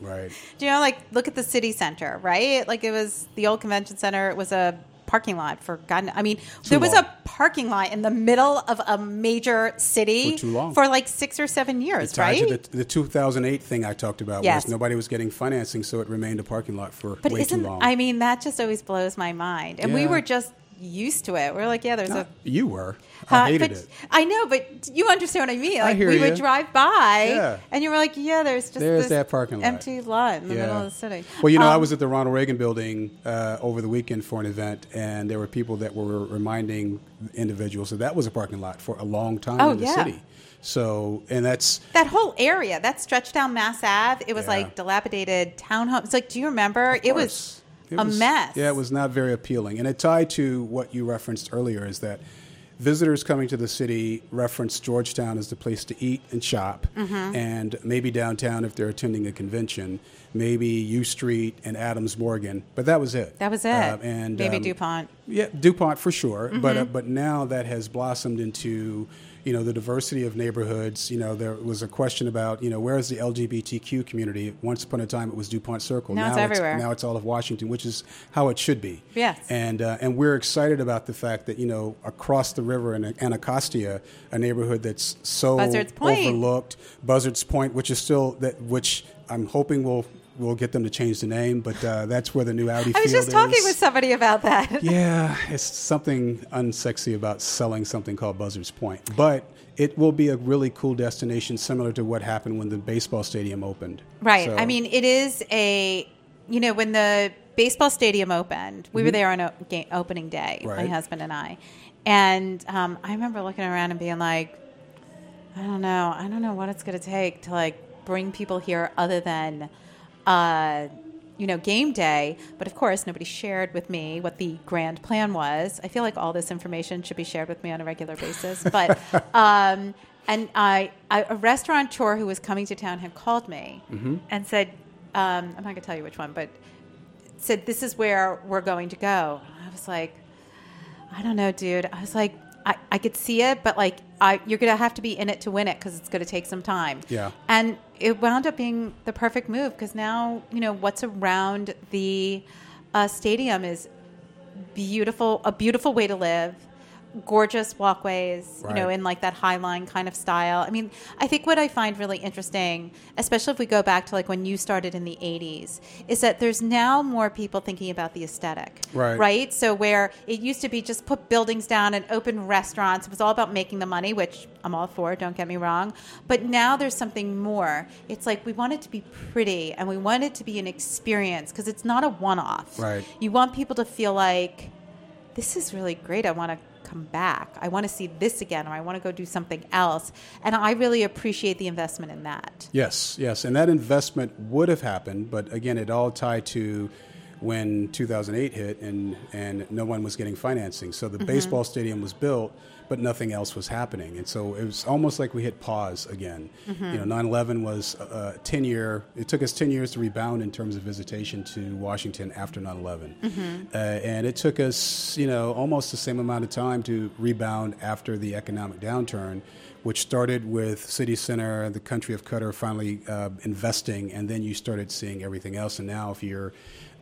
right. [laughs] Do you know like look at the city center, right? Like it was the old convention center. It was a parking lot for God. I mean, too there was long. a parking lot in the middle of a major city for, for like six or seven years, right? The, the, 2008 thing I talked about yes. was nobody was getting financing, so it remained a parking lot for but way too long. I mean, that just always blows my mind. And yeah. we were just used to it. We're like, yeah, there's Not, a. You were. I hated it. I know, but you understand what I mean. Like I we you. would drive by, yeah. and you were like, "Yeah, there's just there's that parking lot, empty lot in the yeah. middle of the city." Well, you know, um, I was at the Ronald Reagan Building uh, over the weekend for an event, and there were people that were reminding individuals that that was a parking lot for a long time oh, in the yeah. city. So, and that's that whole area that stretched down Mass Ave. It was yeah. like dilapidated townhomes. Like, do you remember? It was it a was, mess. Yeah, it was not very appealing. And it tied to what you referenced earlier is that visitors coming to the city reference Georgetown as the place to eat and shop, mm-hmm. and maybe downtown if they're attending a convention, maybe U Street and Adams Morgan, but that was it. That was it. Uh, and maybe um, Dupont. Yeah, Dupont for sure. Mm-hmm. But uh, but now that has blossomed into you know the diversity of neighborhoods. You know, there was a question about you know where is the LGBTQ community? Once upon a time, it was Dupont Circle. Now, now it's everywhere. now it's all of Washington, which is how it should be. Yes. And uh, and we're excited about the fact that you know across the river in Anacostia, a neighborhood that's so overlooked, Buzzards Point, which is still that which I'm hoping will we'll get them to change the name, but uh, that's where the new Audi. [laughs] I was just talking is. with somebody about that. [laughs] yeah, it's something unsexy about selling something called Buzzards Point, but it will be a really cool destination, similar to what happened when the baseball stadium opened. Right. So, I mean, it is a you know when the baseball stadium opened, we mm-hmm. were there on o- game, opening day, right. my husband and I, and um, I remember looking around and being like, I don't know, I don't know what it's going to take to like bring people here other than uh, you know, game day. But of course, nobody shared with me what the grand plan was. I feel like all this information should be shared with me on a regular basis. [laughs] But um, and I, I, a restaurateur who was coming to town had called me mm-hmm. and said, um, I'm not going to tell you which one, but said this is where we're going to go. I was like, I don't know, dude. I was like, I, I could see it, but like I, you're gonna have to be in it to win it because it's gonna take some time. Yeah. And it wound up being the perfect move because now you know what's around the uh, stadium is beautiful, a beautiful way to live gorgeous walkways, right. you know, in like that high line kind of style. I mean, I think what I find really interesting, especially if we go back to like when you started in the 80s, is that there's now more people thinking about the aesthetic. Right. Right? So where it used to be just put buildings down and open restaurants, it was all about making the money, which I'm all for, don't get me wrong. But now there's something more. It's like we want it to be pretty and we want it to be an experience because it's not a one off. Right. You want people to feel like this is really great. I want to come back. I want to see this again, or I want to go do something else. And I really appreciate the investment in that. Yes, yes. And that investment would have happened, but again, it all tied to when 2008 hit and, and no one was getting financing. So the mm-hmm. baseball stadium was built but nothing else was happening. And so it was almost like we hit pause again. Mm-hmm. You know, 9 11 was a, a 10 year, it took us 10 years to rebound in terms of visitation to Washington after 9 11. Mm-hmm. Uh, and it took us, you know, almost the same amount of time to rebound after the economic downturn which started with City Center, the country of Qatar finally uh, investing, and then you started seeing everything else. And now, if you're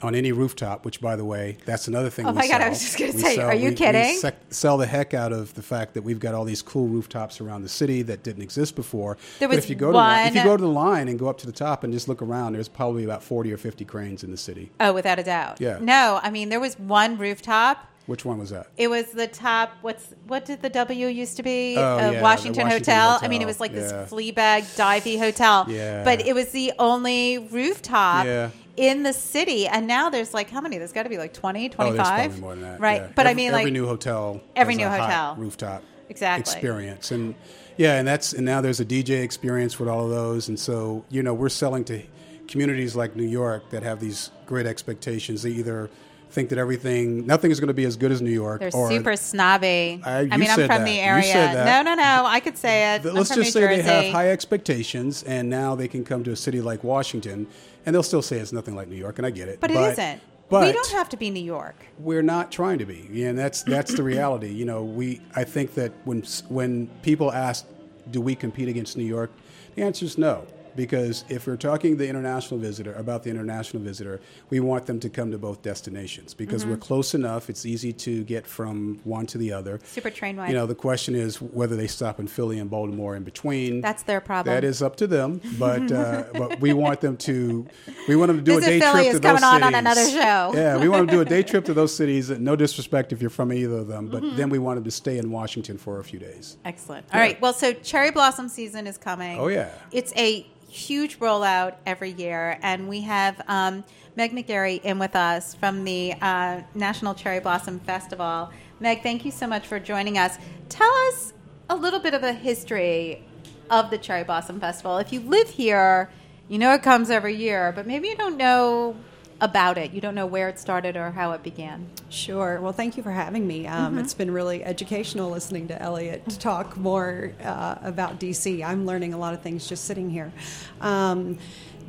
on any rooftop, which by the way, that's another thing. Oh my sell. god, I was just going to say, sell, are you we, kidding? We sec- sell the heck out of the fact that we've got all these cool rooftops around the city that didn't exist before. There was but if you go one, to if you go to the line and go up to the top and just look around, there's probably about forty or fifty cranes in the city. Oh, without a doubt. Yeah. No, I mean there was one rooftop. Which one was that? It was the top. What's what did the W used to be? Oh, uh, yeah, Washington, Washington Hotel. Hotel. I mean, it was like yeah. this flea bag divey hotel. Yeah. But it was the only rooftop. Yeah in the city and now there's like how many there's got to be like 20 25 oh, more than that. right yeah. but every, i mean like every new hotel every new hotel rooftop exactly experience and yeah and that's and now there's a dj experience with all of those and so you know we're selling to communities like new york that have these great expectations they either think that everything, nothing is going to be as good as New York. They're super snobby. I, I mean, I'm from that. the area. No, no, no. I could say it. Let's just say Jersey. they have high expectations, and now they can come to a city like Washington, and they'll still say it's nothing like New York, and I get it. But, but it isn't. But we don't have to be New York. We're not trying to be, and that's that's the reality. You know, we. I think that when when people ask, "Do we compete against New York?" The answer is no because if we're talking the international visitor about the international visitor, we want them to come to both destinations because mm-hmm. we're close enough. It's easy to get from one to the other. Super train wide. You know, the question is whether they stop in Philly and Baltimore in between. That's their problem. That is up to them, but uh, [laughs] but we want them to we want them to do Visit a day Philly trip to those coming cities. on on another show. yeah, we want them to do a day trip to those [laughs] cities. No disrespect if you're from either of them, but mm-hmm. then we want them to stay in Washington for a few days. Excellent. All yeah. right. Well, so cherry blossom season is coming. Oh yeah. It's a huge rollout every year, and we have um, Meg McGarry in with us from the uh, National Cherry Blossom Festival. Meg, thank you so much for joining us. Tell us a little bit of a history of the Cherry Blossom Festival. If you live here, you know it comes every year, but maybe you don't know about it. You don't know where it started or how it began. Sure. Well, thank you for having me. Um, mm-hmm. It's been really educational listening to Elliot [laughs] talk more uh, about DC. I'm learning a lot of things just sitting here. Um,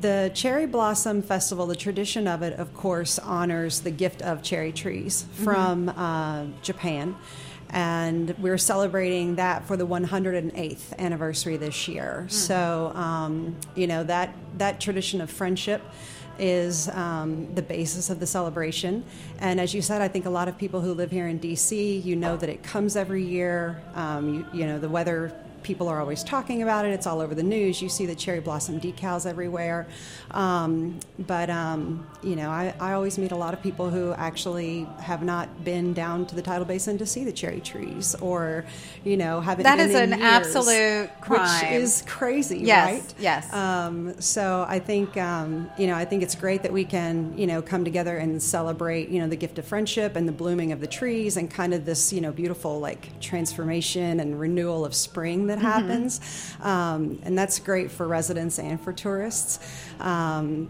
the Cherry Blossom Festival, the tradition of it, of course, honors the gift of cherry trees mm-hmm. from mm-hmm. uh, Japan. And we're celebrating that for the 108th anniversary this year. Mm. So, um, you know, that, that tradition of friendship is um, the basis of the celebration. And as you said, I think a lot of people who live here in DC, you know that it comes every year. Um, you, you know, the weather people are always talking about it. It's all over the news. You see the cherry blossom decals everywhere. Um, but, um, you know, I, I, always meet a lot of people who actually have not been down to the tidal basin to see the cherry trees or, you know, haven't That is an years, absolute crime. Which is crazy, yes, right? Yes. Um, so I think, um, you know, I think it's great that we can, you know, come together and celebrate, you know, the gift of friendship and the blooming of the trees and kind of this, you know, beautiful like transformation and renewal of spring that mm-hmm. happens. Um, and that's great for residents and for tourists. Um,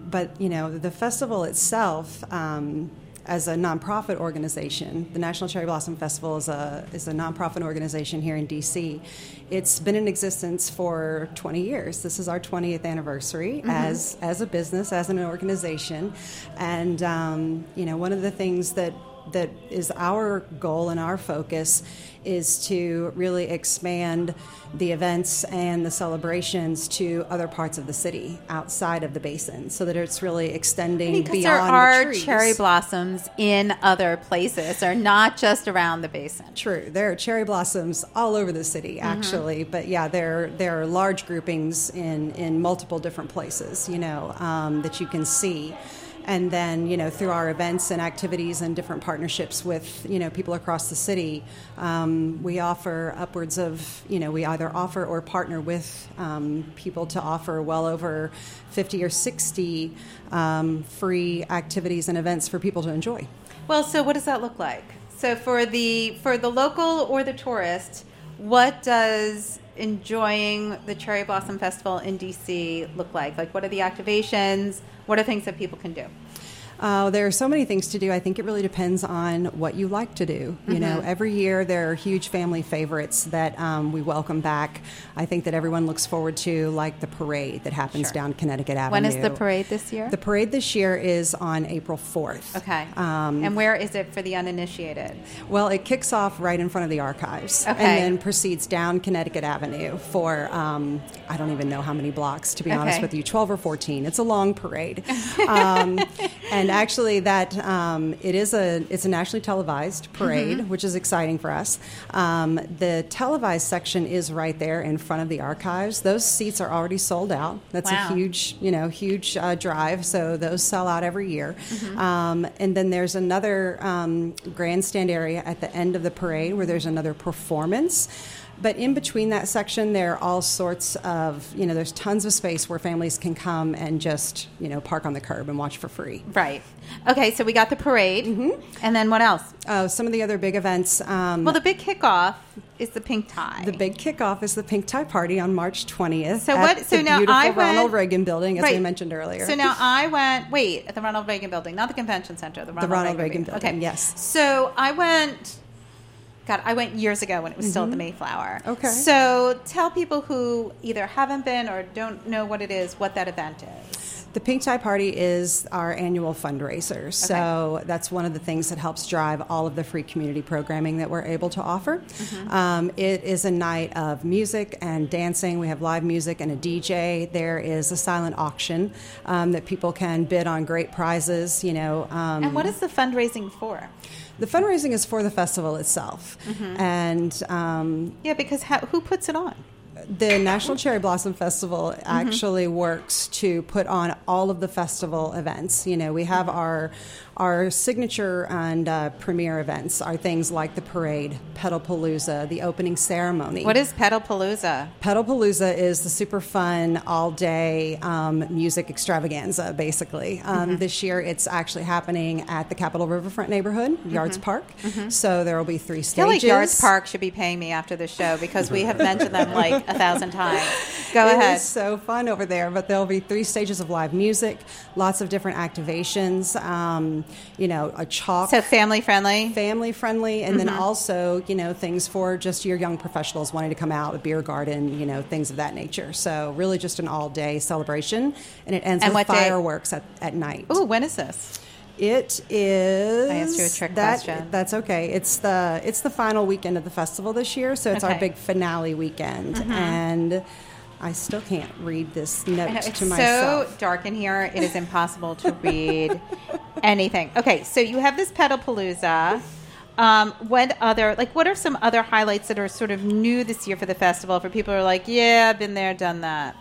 but, you know, the festival itself, um, as a nonprofit organization, the National Cherry Blossom Festival is a is a nonprofit organization here in DC. It's been in existence for 20 years. This is our 20th anniversary mm-hmm. as as a business, as an organization, and um, you know one of the things that that is our goal and our focus is to really expand the events and the celebrations to other parts of the city outside of the basin so that it's really extending because beyond there are the trees. cherry blossoms in other places or not just around the basin true there are cherry blossoms all over the city mm-hmm. actually mm-hmm. but yeah there there are large groupings in in multiple different places you know um, that you can see and then you know through our events and activities and different partnerships with you know people across the city um, we offer upwards of you know we either offer or partner with um, people to offer well over 50 or 60 um, free activities and events for people to enjoy. Well so what does that look like? So for the for the local or the tourist what does enjoying the cherry blossom festival in dc look like like what are the activations what are things that people can do? Uh, there are so many things to do. I think it really depends on what you like to do. You mm-hmm. know, every year there are huge family favorites that um, we welcome back. I think that everyone looks forward to, like the parade that happens sure. down Connecticut Avenue. When is the parade this year? The parade this year is on April 4th. Okay. Um, and where is it for the uninitiated? Well, it kicks off right in front of the archives okay. and then proceeds down Connecticut Avenue for, um, I don't even know how many blocks, to be okay. honest with you, 12 or 14. It's a long parade. [laughs] Um, and and actually, that um, it is a it's a nationally televised parade, mm-hmm. which is exciting for us. Um, the televised section is right there in front of the archives. Those seats are already sold out. That's wow. a huge you know huge uh, drive. So those sell out every year. Mm-hmm. Um, and then there's another um, grandstand area at the end of the parade where there's another performance. But in between that section, there are all sorts of, you know, there's tons of space where families can come and just, you know, park on the curb and watch for free. Right. Okay, so we got the parade. Mm-hmm. And then what else? Oh, some of the other big events. Um, well, the big kickoff is the pink tie. The big kickoff is the pink tie party on March 20th. So what? So now I went, Ronald Reagan Building, as right. we mentioned earlier. So now I went. Wait, at the Ronald Reagan Building, not the convention center. The Ronald, the Ronald Reagan, Reagan Building. Okay. Yes. So I went God, I went years ago when it was mm-hmm. still at the mm-hmm. Mayflower. Okay. So tell people who either haven't been or don't know what it is, what that event is. The Pink Tie Party is our annual fundraiser. Okay. So that's one of the things that helps drive all of the free community programming that we're able to offer. Mm-hmm. Um, it is a night of music and dancing. We have live music and a DJ. There is a silent auction um, that people can bid on great prizes. You know. Um, and what is the fundraising for? The fundraising is for the festival itself, mm-hmm. and um, yeah, because how, who puts it on? The National Cherry Blossom Festival mm-hmm. actually works to put on all of the festival events. You know, we have our Our signature and uh, premier events are things like the parade, Petalpalooza, the opening ceremony. What is Petalpalooza? Petalpalooza is the super fun all day um, music extravaganza, basically. Um, Mm-hmm. This year it's actually happening at the Capitol Riverfront neighborhood, Yards Park. So there will be three Mm-hmm. I feel stages. like Yards Park should be paying me after this show because we have mentioned them like a thousand times. Go It ahead. It's so fun over there, but there'll be three stages of live music, lots of different activations. Um, you know, a chalk. So family friendly. family friendly, and Mm-hmm. then also, you know, things for just your young professionals wanting to come out, a beer garden, you know, things of that nature. So, really just an all day celebration, and it ends And with day? fireworks at, at night. Oh, when is this? It is. I asked you a trick that, question. That's okay. It's the it's the final weekend of the festival this year, so it's our Okay. Mm-hmm. big finale weekend, and I still can't read this note know, it's to myself. so dark in here. It is [laughs] impossible to read anything. Okay, so you have this Petalpalooza. Um, what other like what are some other highlights that are sort of new this year for the festival for people who are like, yeah, I've been there, done that.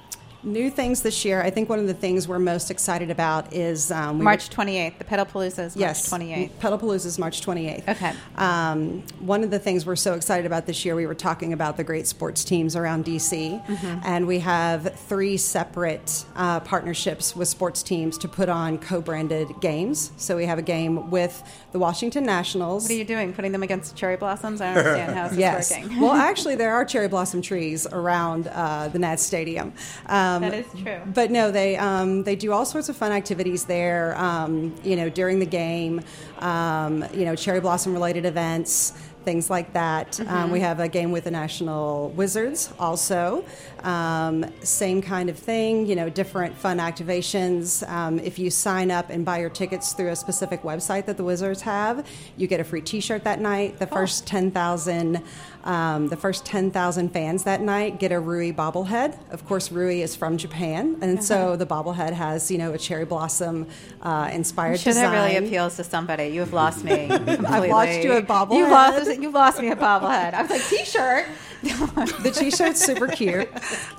New things this year. I think one of the things we're most excited about is um, we March 28th. The Petalpalooza is March Yes, 28th. Petalpalooza is March 28th. Okay. Um, one of the things we're so excited about this year, we were talking about the great sports teams around DC, Mm-hmm. and we have three separate uh, partnerships with sports teams to put on co-branded games. So we have a game with the Washington Nationals. What are you doing? Putting them against cherry blossoms? I don't understand how this [laughs] Yes. is working. well, [laughs] actually, there are cherry blossom trees around uh, the Nats Stadium. Um, That is true. But no, they um, they do all sorts of fun activities there. Um, you know, during the game, um, you know, cherry blossom related events. Things like that. Mm-hmm. Um, we have a game with the National Wizards also. Um, same kind of thing, you know, different fun activations. Um, if you sign up and buy your tickets through a specific website that the Wizards have, you get a free T-shirt that night. The first ten thousand, um, the first ten thousand fans that night get a Rui bobblehead. Of course, Rui is from Japan, and so the bobblehead has you know a cherry blossom uh, inspired I'm sure design. that really appeals to somebody. You have lost me. [laughs] Completely. lost you at bobblehead. You've lost, you've lost me at bobblehead. I was like, t-shirt. [laughs] the t-shirt's super cute.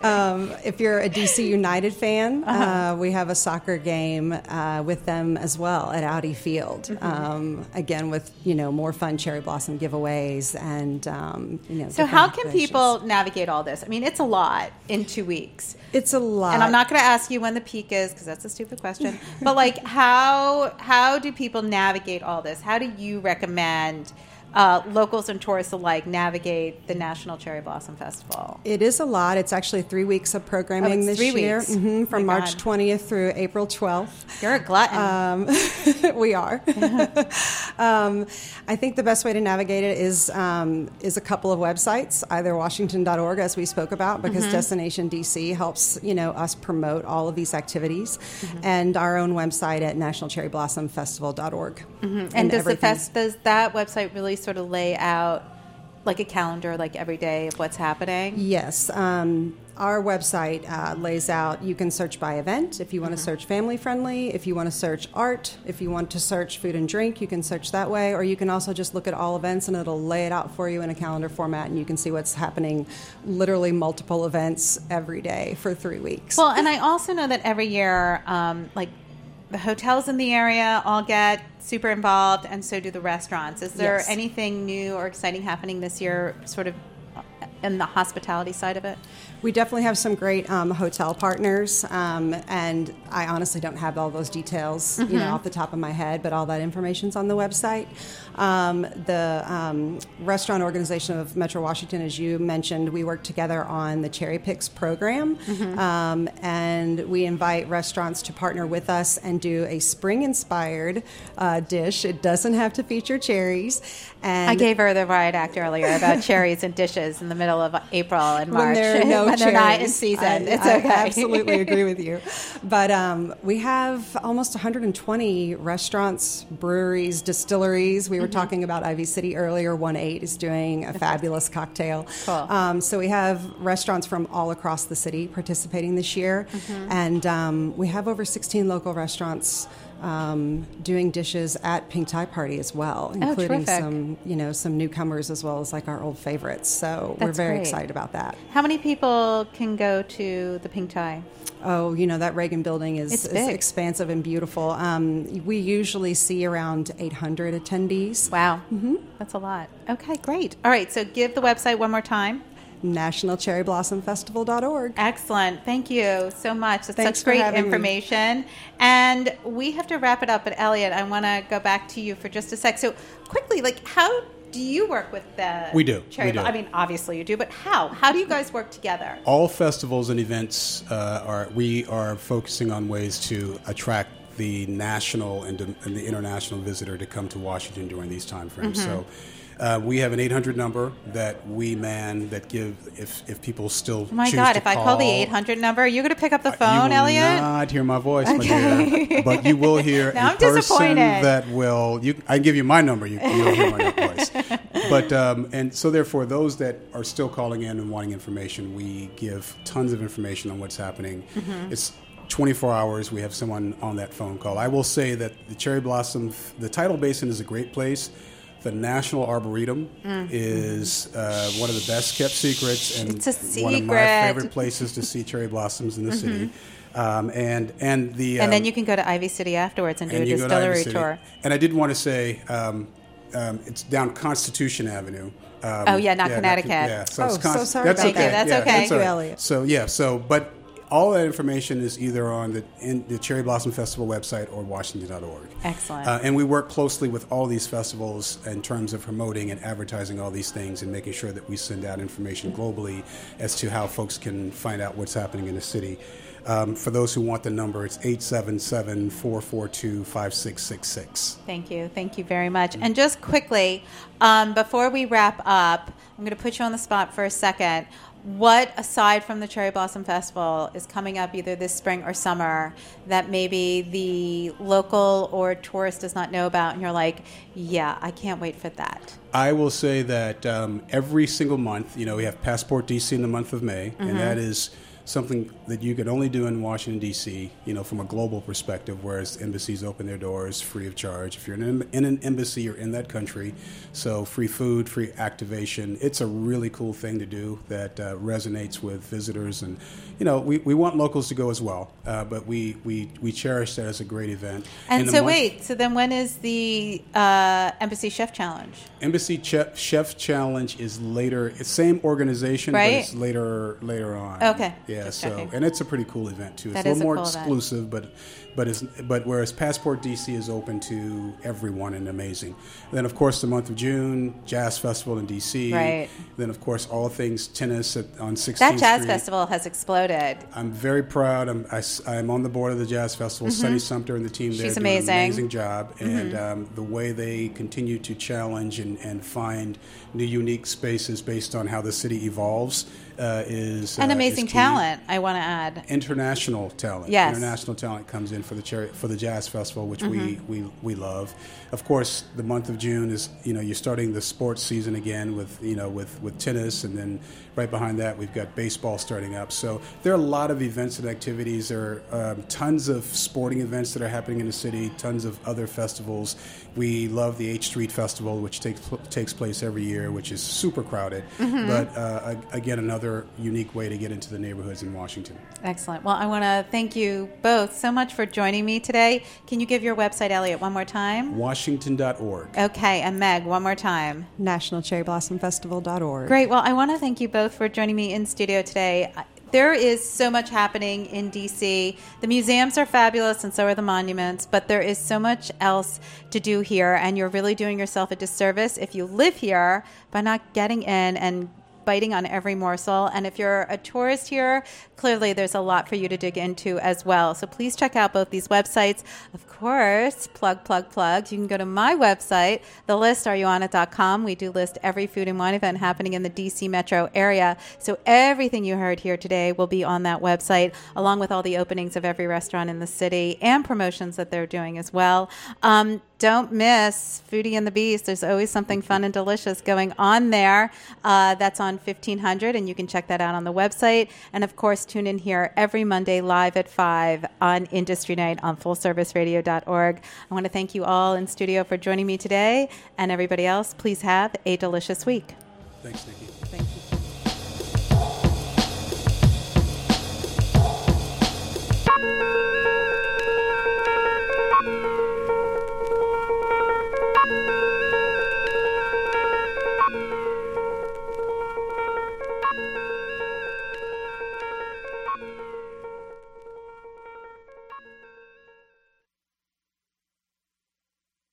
Um, if you're a DC United fan, Uh-huh. uh, we have a soccer game uh, with them as well at Audi Field. Mm-hmm. Um, again, with you know more fun cherry blossom giveaways and um, you know. So how can people navigate all this? I mean, it's a lot in two weeks. It's a lot, And I'm not going to ask you when the peak is because that's a stupid question. but like, [laughs] how how do people navigate all this? How do you recommend uh, locals and tourists alike navigate the National Cherry Blossom Festival? It is a lot. It's actually three weeks of programming Oh, this three year, weeks. hmm from My March God. 20th through April 12th. You're a glutton. Um, [laughs] we are. [laughs] um, I think the best way to navigate it is um, is a couple of websites, either Washington.org, as we spoke about, because Mm-hmm. Destination DC helps you know us promote all of these activities, Mm-hmm. and our own website at nationalcherryblossom.festival.org. and does the fest does that website really sort of lay out like a calendar, like every day of what's happening? Yes. Um, our website uh, lays out, you can search by event if you want to search family friendly, if you want to search art, if you want to search food and drink, you can search that way, or you can also just look at all events and it'll lay it out for you in a calendar format and you can see what's happening literally multiple events every day for three weeks. Well, and I also know that every year, um, like the hotels in the area all get super involved, and so do the restaurants. Is there Yes. anything new or exciting happening this year, sort of in the hospitality side of it? We definitely have some great um, hotel partners, um, and I honestly don't have all those details, you know, off the top of my head. But all that information's on the website. Um, the um, restaurant organization of Metro Washington, as you mentioned, we work together on the Cherry Picks program, um, and we invite restaurants to partner with us and do a spring-inspired uh, dish. It doesn't have to feature cherries. And I gave her the riot act earlier about cherries and dishes in the middle of April and March when there are no [laughs] when they're not in season. I, it's I okay. absolutely agree with you. [laughs] But um, we have almost 120 restaurants, breweries, distilleries. We were Mm-hmm. talking about Ivy City earlier. One Eight is doing a fabulous cocktail. Cool. Um, so we have restaurants from all across the city participating this year, Mm-hmm. and um, we have over 16 local restaurants. Um, doing dishes at Pink Tie Party as well, Oh, including terrific. some you know some newcomers as well as like our old favorites. So we're very great. excited about that. How many people can go to the Pink Tie? Oh, you know that Reagan building is, is expansive and beautiful. Um, we usually see around 800 attendees. Wow. Mm-hmm. That's a lot. Okay, great. All right, so give the website one more time. NationalCherryBlossomFestival.org. Excellent. Thank you so much. That's Thanks such great having me. information. And we have to wrap it up. But Elliot, I want to go back to you for just a sec. So quickly, like, how do you work with the We do. Cherry We do. Blo- I mean, obviously you do, but how? How do you guys work together? all festivals and events uh, are we are focusing on ways to attract the national and, and the international visitor to come to Washington during these time frames. Mm-hmm. So. Uh, we have an 800 number that we man that give if if people still Oh my God! If I call the 800 number, are you going to pick up the phone, you will Elliot? not hear my voice, my dear, but you will hear [laughs] Now a I'm person disappointed. that will. You, I can give you my number. You, you'll hear my [laughs] voice. But um, and so therefore, those that are still calling in and wanting information, we give tons of information on what's happening. Mm-hmm. It's 24 hours. We have someone on that phone call. I will say that the Cherry Blossom, the Tidal Basin is a great place. The National Arboretum is uh, one of the best kept secrets and Mm. It's a one of my favorite places to see cherry blossoms in the city. Um, and and the Mm-hmm. and then um, you can go to Ivy City afterwards and do and a you go to Ivy distillery City. tour. And I did want to say um, um, it's down Constitution Avenue. Um, Oh, yeah, not Con- Connecticut. yeah, so Oh, it's so sorry that's about okay. that. That's yeah, okay. Thank you, all right. Elliot. So yeah, so but all that information is either on the in the Cherry Blossom Festival website or Washington.org. Excellent. Uh, and we work closely with all these festivals in terms of promoting and advertising all these things and making sure that we send out information globally as to how folks can find out what's happening in the city. Um, for those who want the number, it's 877 442 5666. Thank you. Thank you very much. And just quickly, um, before we wrap up, I'm going to put you on the spot for a second. What, aside from the Cherry Blossom Festival, is coming up either this spring or summer that maybe the local or tourist does not know about? And you're like, yeah, I can't wait for that. I will say that um, every single month, you know, we have Passport DC in the month of May, Mm-hmm. and that is something that you could only do in Washington D.C. You know, from a global perspective, whereas embassies open their doors free of charge. If you're in an, in an embassy, you're in that country, so free food, free activation. It's a really cool thing to do that uh, resonates with visitors, and you know, we, we want locals to go as well, uh, but we, we we cherish that as a great event. And the so, wait, so then when is the uh, Embassy Chef Challenge? Embassy Chef, Chef Challenge is later. It's same organization, Right. but it's later later on. Okay, Yeah. Just So checking. and it's a pretty cool event too. It's That a little a more cool event. exclusive, but but it's but whereas Passport DC is open to everyone and amazing. Then of course the month of June, Jazz Festival in DC. Right. Then of course all things tennis at, on 16th That jazz Street. festival has exploded. I'm very proud. I'm, I, am on the board of the Jazz Festival. Sunny Sumter and the team there Mm-hmm. She's do amazing. an amazing job. And um, the way they continue to challenge and, and find new, unique spaces based on how the city evolves uh, is And uh, amazing is talent, I want to add. International talent. Yes. International talent comes in for the cherry, for the Jazz Festival, which Mm-hmm. we, we, we love. Of course, the month of June is you know you're starting the sports season again with you know with, with tennis, and then right behind that we've got baseball starting up. So there are a lot of events and activities. There are um, tons of sporting events that are happening in the city. Tons of other festivals. We love the H Street Festival, which takes takes place every year, which is super crowded, Mm-hmm. but uh, again another unique way to get into the neighborhoods in Washington. Excellent. Well, I want to thank you both so much for joining me today. Can you give your website, Elliot, one more time? Washington.org. Okay, and Meg, one more time. NationalCherryBlossomFestival.org. Great. Well, I want to thank you both for joining me in studio today. There is so much happening in DC. The museums are fabulous and so are the monuments, but there is so much else to do here, and you're really doing yourself a disservice if you live here by not getting in and biting on every morsel. And if you're a tourist here, clearly there's a lot for you to dig into as well. So please check out both these websites. Of course, plug, plug, plug. You can go to my website, thelistareyouonit.com. We do list every food and wine event happening in the DC metro area. So everything you heard here today will be on that website, along with all the openings of every restaurant in the city and promotions that they're doing as well. Um, don't miss Foodie and the Beast. There's always something fun and delicious going on there. Uh, that's on 1500, and you can check that out on the website. And of course, tune in here every Monday live at 5 on Industry Night on fullserviceradio.org. I want to thank you all in studio for joining me today, and everybody else, please have a delicious week. Thanks, Nycci. Thank you.